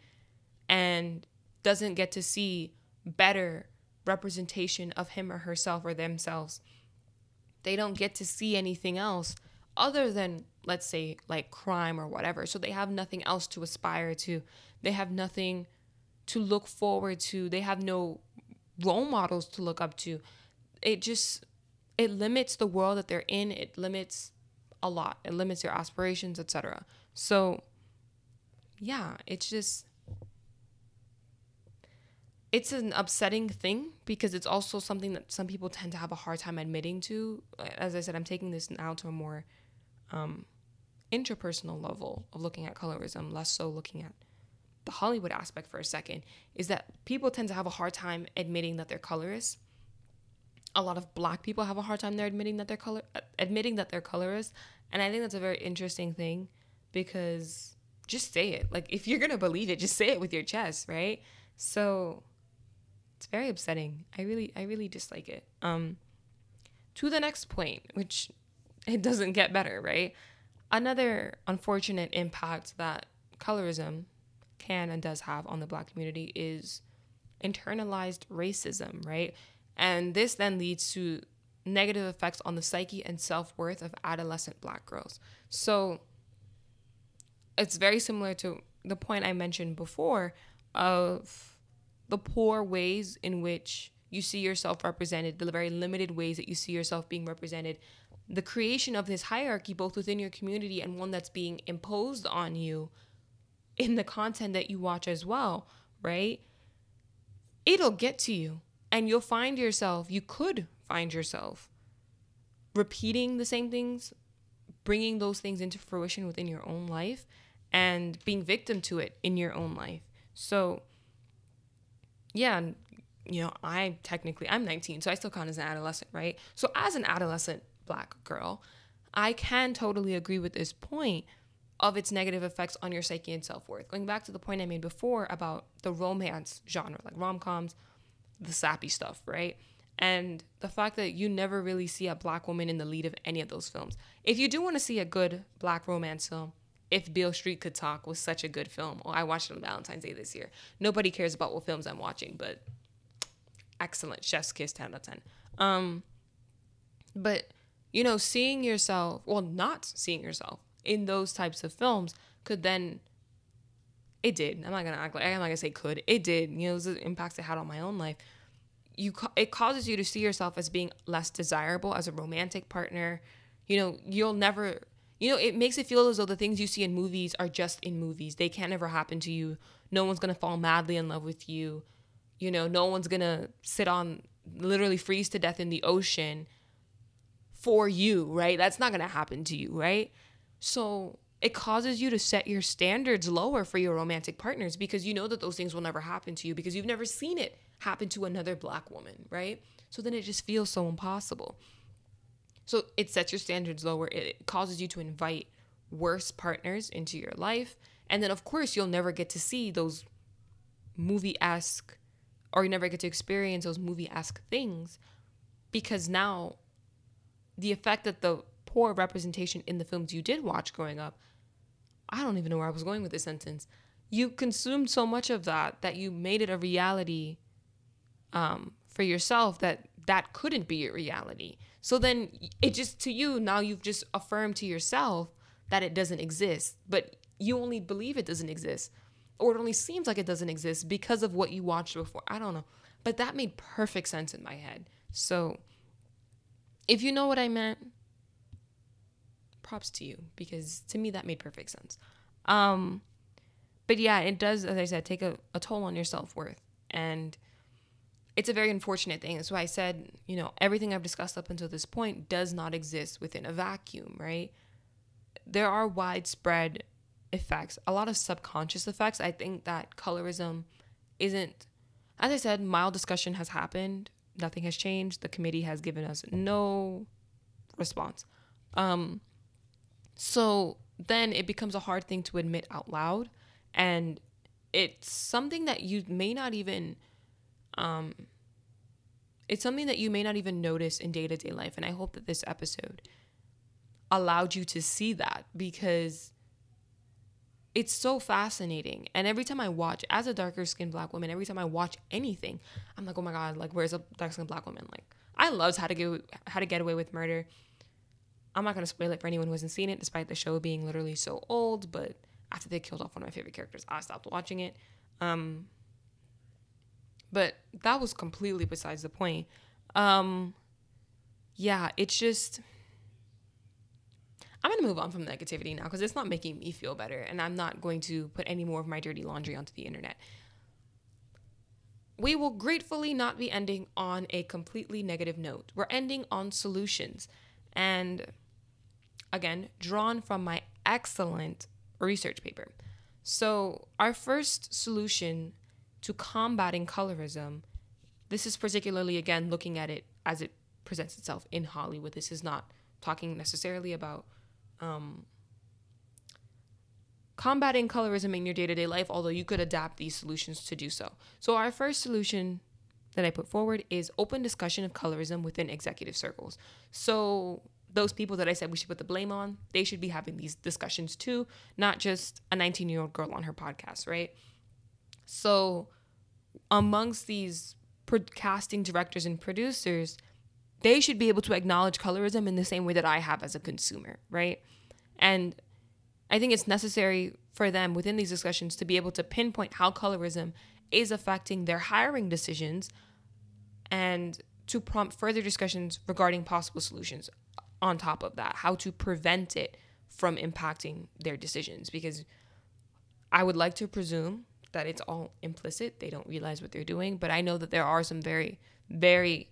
and doesn't get to see better representation of him or herself or themselves. They don't get to see anything else other than let's say like crime or whatever. So they have nothing else to aspire to. They have nothing to look forward to. They have no role models to look up to. It just it limits the world that they're in. It limits a lot. It limits your aspirations, etc. So yeah, it's just it's an upsetting thing because it's also something that some people tend to have a hard time admitting to. As I said, I'm taking this now to a more um, interpersonal level of looking at colorism, less so looking at the Hollywood aspect for a second, is that people tend to have a hard time admitting that they're colorist. A lot of black people have a hard time there admitting that they're color admitting that they're colorist. And I think that's a very interesting thing because just say it. Like if you're gonna believe it, just say it with your chest, right? So it's very upsetting. I really I really dislike it. Um to the next point, which it doesn't get better, right? Another unfortunate impact that colorism can and does have on the black community is internalized racism, right? And this then leads to negative effects on the psyche and self worth of adolescent black girls. So it's very similar to the point I mentioned before of the poor ways in which you see yourself represented, the very limited ways that you see yourself being represented the creation of this hierarchy, both within your community and one that's being imposed on you in the content that you watch as well, right? It'll get to you. And you'll find yourself, you could find yourself repeating the same things bringing those things into fruition within your own life and being victim to it in your own life. So, yeah, you know, I technically I'm 19, so I still count as an adolescent, right? So as an adolescent black girl, I can totally agree with this point of its negative effects on your psyche and self-worth. Going back to the point I made before about the romance genre, like rom-coms, the sappy stuff, right? And the fact that you never really see a black woman in the lead of any of those films. If you do want to see a good black romance film, if Beale Street Could Talk was such a good film. Well, I watched it on Valentine's Day this year. Nobody cares about what films I'm watching, but excellent. Chef's kiss 10 out of 10. Um, but, you know, seeing yourself, well, not seeing yourself in those types of films could then, it did. I'm not to act like, I'm not to say could. It did. You know, the impacts it had on my own life. You, it causes you to see yourself as being less desirable as a romantic partner. You know, you'll never, you know, it makes it feel as though the things you see in movies are just in movies. They can't ever happen to you. No one's to fall madly in love with you you know, no one's gonna sit on literally freeze to death in the ocean for you, right? That's not gonna happen to you, right? So it causes you to set your standards lower for your romantic partners because you know that those things will never happen to you because you've never seen it happen to another black woman, right? So then it just feels so impossible. So it sets your standards lower. It causes you to invite worse partners into your life. And then, of course, you'll never get to see those movie esque or you never get to experience those movie esque things because now the effect that the poor representation in the films you did watch growing up, I don't even know where I was going with this sentence. You consumed so much of that that you made it a reality um, for yourself that that couldn't be your reality. So then it just to you now you've just affirmed to yourself that it doesn't exist, but you only believe it doesn't exist or it only seems like it doesn't exist because of what you watched before. I don't know. But that made perfect sense in my head. So if you know what I meant, props to you because to me that made perfect sense. Um but yeah, it does, as I said, take a, a toll on your self worth. And it's a very unfortunate thing. That's why I said, you know, everything I've discussed up until this point does not exist within a vacuum, right? There are widespread effects, a lot of subconscious effects. I think that colorism isn't, as I said, mild discussion has happened. Nothing has changed. The committee has given us no response. Um, so then it becomes a hard thing to admit out loud. And it's something that you may not even, um, it's something that you may not even notice in day to day life. And I hope that this episode allowed you to see that because it's so fascinating. And every time I watch, as a darker skinned black woman, every time I watch anything, I'm like, oh my god, like where's a dark skinned black woman? Like I loved How to Get How to Get Away with Murder. I'm not gonna spoil it for anyone who hasn't seen it, despite the show being literally so old. But after they killed off one of my favorite characters, I stopped watching it. Um, but that was completely besides the point. Um, yeah, it's just I'm going to move on from negativity now because it's not making me feel better. And I'm not going to put any more of my dirty laundry onto the internet. We will gratefully not be ending on a completely negative note. We're ending on solutions. And again, drawn from my excellent research paper. So, our first solution to combating colorism, this is particularly again looking at it as it presents itself in Hollywood. This is not talking necessarily about um, combating colorism in your day to day life, although you could adapt these solutions to do so. So, our first solution that I put forward is open discussion of colorism within executive circles. So, those people that I said we should put the blame on, they should be having these discussions too, not just a 19 year old girl on her podcast, right? So, amongst these casting directors and producers, they should be able to acknowledge colorism in the same way that I have as a consumer, right? And I think it's necessary for them within these discussions to be able to pinpoint how colorism is affecting their hiring decisions and to prompt further discussions regarding possible solutions on top of that, how to prevent it from impacting their decisions. Because I would like to presume that it's all implicit, they don't realize what they're doing, but I know that there are some very, very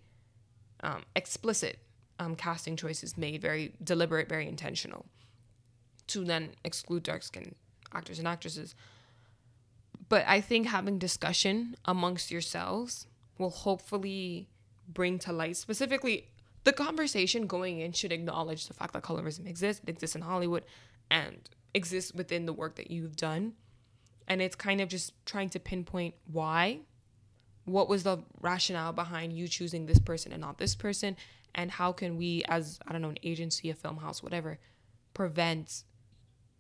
um, explicit um, casting choices made, very deliberate, very intentional. to then exclude dark skinned actors and actresses. But I think having discussion amongst yourselves will hopefully bring to light specifically the conversation going in should acknowledge the fact that colorism exists, it exists in Hollywood and exists within the work that you've done. And it's kind of just trying to pinpoint why. What was the rationale behind you choosing this person and not this person? And how can we, as, I don't know, an agency, a film house, whatever, prevent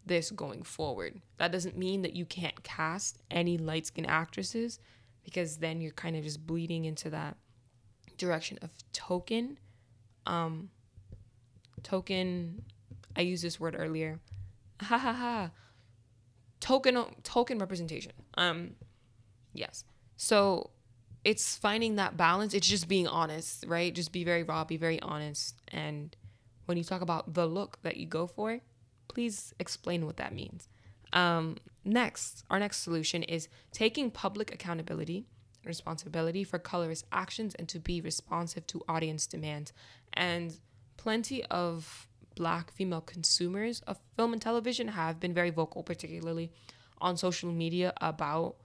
this going forward? That doesn't mean that you can't cast any light skinned actresses because then you're kind of just bleeding into that direction of token um token i used this word earlier. Ha ha ha. Token token representation. Um yes. So it's finding that balance. It's just being honest right? Just be very raw be very honest. And when you talk about the look that you go for please explain what that means. Um next our next solution is taking public accountability responsibility for colorist actions and to be responsive to audience demands. And plenty of black female consumers of film and television have been very vocal, particularly on social media, about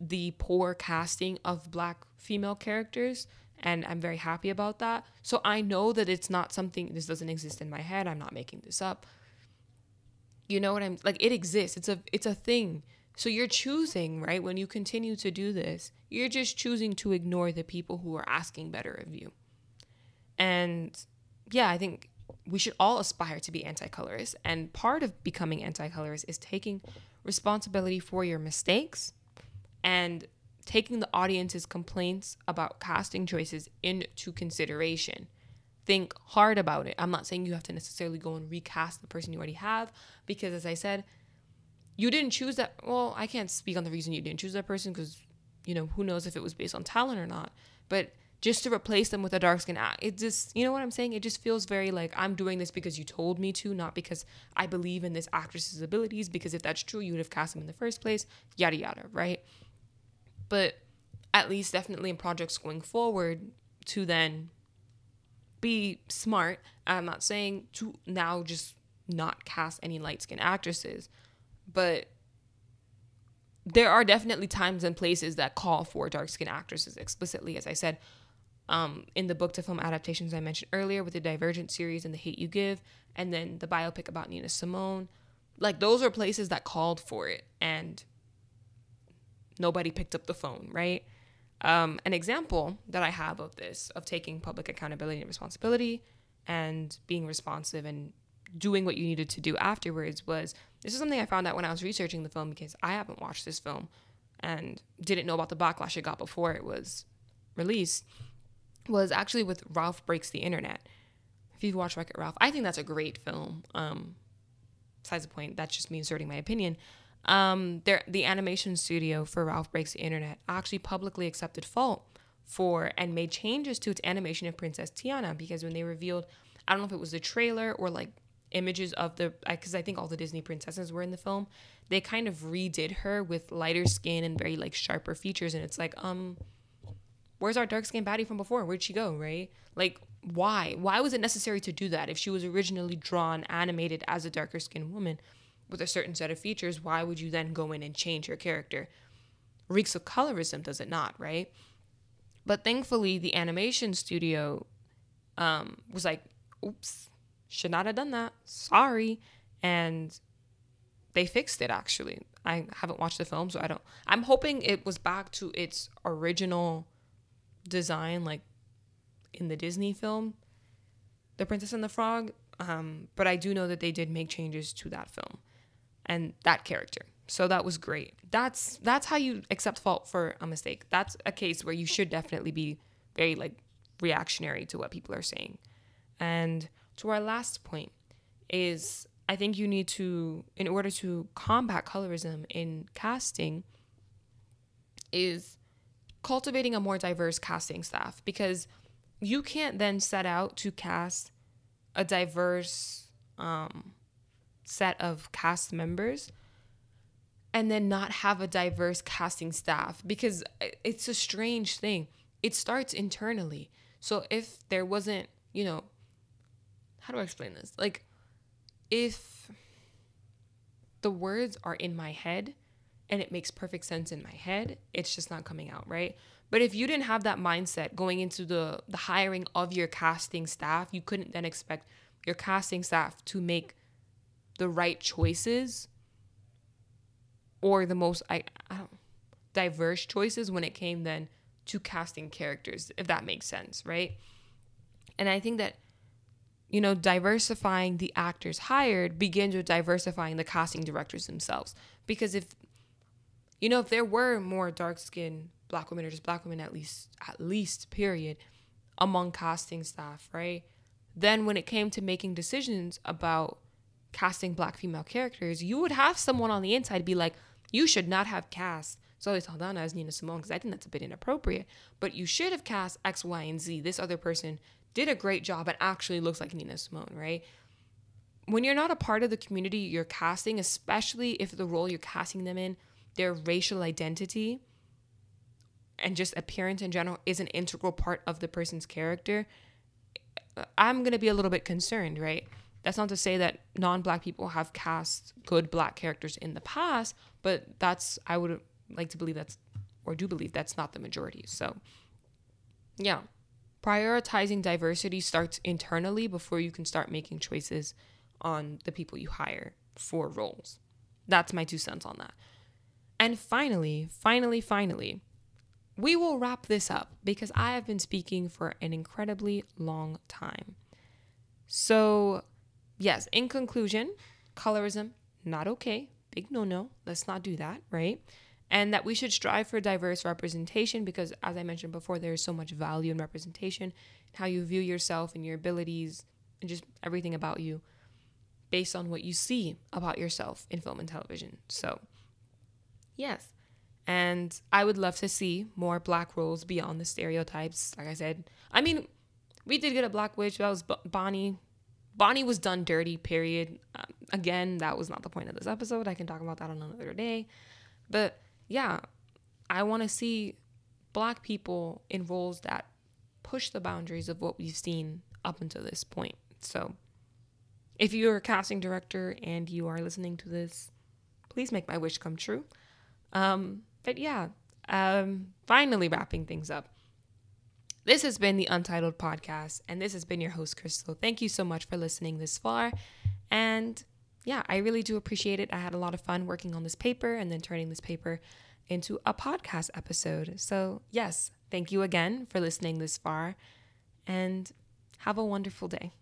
the poor casting of black female characters. And I'm very happy about that. So I know that it's not something, this doesn't exist in my head. I'm not making this up. You know what I'm like? It exists. It's a it's a thing so you're choosing, right? When you continue to do this, you're just choosing to ignore the people who are asking better of you. And yeah, I think we should all aspire to be anti-colorist. And part of becoming anti-colorist is taking responsibility for your mistakes and taking the audience's complaints about casting choices into consideration. Think hard about it. I'm not saying you have to necessarily go and recast the person you already have because as I said, you didn't choose that. Well, I can't speak on the reason you didn't choose that person because, you know, who knows if it was based on talent or not. But just to replace them with a dark skin, act, it just, you know what I'm saying? It just feels very like I'm doing this because you told me to, not because I believe in this actress's abilities. Because if that's true, you would have cast them in the first place, yada yada, right? But at least, definitely in projects going forward, to then be smart. I'm not saying to now just not cast any light skinned actresses but there are definitely times and places that call for dark skinned actresses explicitly, as I said. Um, in the book to film adaptations I mentioned earlier with the Divergent series and The Hate You Give, and then the biopic about Nina Simone. Like, those are places that called for it, and nobody picked up the phone, right? Um, an example that I have of this, of taking public accountability and responsibility and being responsive and doing what you needed to do afterwards was this is something I found out when I was researching the film because I haven't watched this film and didn't know about the backlash it got before it was released was actually with Ralph Breaks the Internet. If you've watched Wreck It Ralph, I think that's a great film. Um, besides the point, that's just me inserting my opinion. Um, the animation studio for Ralph Breaks the Internet actually publicly accepted fault for and made changes to its animation of Princess Tiana because when they revealed, I don't know if it was the trailer or like images of the because I think all the Disney princesses were in the film. They kind of redid her with lighter skin and very like sharper features, and it's like, um, where's our dark skinned baddie from before? Where'd she go? Right? Like, why? Why was it necessary to do that if she was originally drawn animated as a darker skinned woman with a certain set of features? Why would you then go in and change her character? Reeks of colorism, does it not? Right? But thankfully, the animation studio um, was like, oops, should not have done that. Sorry. And they fixed it actually. I haven't watched the film, so I don't. I'm hoping it was back to its original design, like in the Disney film, The Princess and the Frog. Um, but I do know that they did make changes to that film and that character. So that was great. That's that's how you accept fault for a mistake. That's a case where you should definitely be very like reactionary to what people are saying. And to our last point is I think you need to, in order to combat colorism in casting, is cultivating a more diverse casting staff because you can't then set out to cast a diverse um, set of cast members and then not have a diverse casting staff because it's a strange thing. It starts internally. So if there wasn't, you know, how do I explain this? Like, if the words are in my head and it makes perfect sense in my head. It's just not coming out, right? But if you didn't have that mindset going into the the hiring of your casting staff, you couldn't then expect your casting staff to make the right choices or the most I, I don't diverse choices when it came then to casting characters, if that makes sense, right? And I think that you know, diversifying the actors hired begins with diversifying the casting directors themselves. Because if you know, if there were more dark skinned black women or just black women at least at least period among casting staff, right? Then when it came to making decisions about casting black female characters, you would have someone on the inside be like, you should not have cast Zoe Saldana as Nina Simone because I think that's a bit inappropriate. But you should have cast X, Y, and Z. This other person did a great job and actually looks like Nina Simone, right? When you're not a part of the community you're casting, especially if the role you're casting them in, their racial identity and just appearance in general is an integral part of the person's character, I'm going to be a little bit concerned, right? That's not to say that non black people have cast good black characters in the past, but that's, I would like to believe that's, or do believe that's not the majority. So, yeah, prioritizing diversity starts internally before you can start making choices on the people you hire for roles. That's my two cents on that. And finally, finally, finally, we will wrap this up because I have been speaking for an incredibly long time. So, yes, in conclusion, colorism, not okay. Big no no. Let's not do that, right? And that we should strive for diverse representation because, as I mentioned before, there is so much value in representation, how you view yourself and your abilities and just everything about you based on what you see about yourself in film and television. So, yes. And I would love to see more black roles beyond the stereotypes. Like I said, I mean, we did get a black witch. That was Bonnie. Bonnie was done dirty, period. Um, again, that was not the point of this episode. I can talk about that on another day. But yeah, I want to see black people in roles that push the boundaries of what we've seen up until this point. So if you're a casting director and you are listening to this, please make my wish come true. Um, but yeah, um, finally wrapping things up. This has been the Untitled Podcast, and this has been your host, Crystal. Thank you so much for listening this far. And yeah, I really do appreciate it. I had a lot of fun working on this paper and then turning this paper into a podcast episode. So, yes, thank you again for listening this far, and have a wonderful day.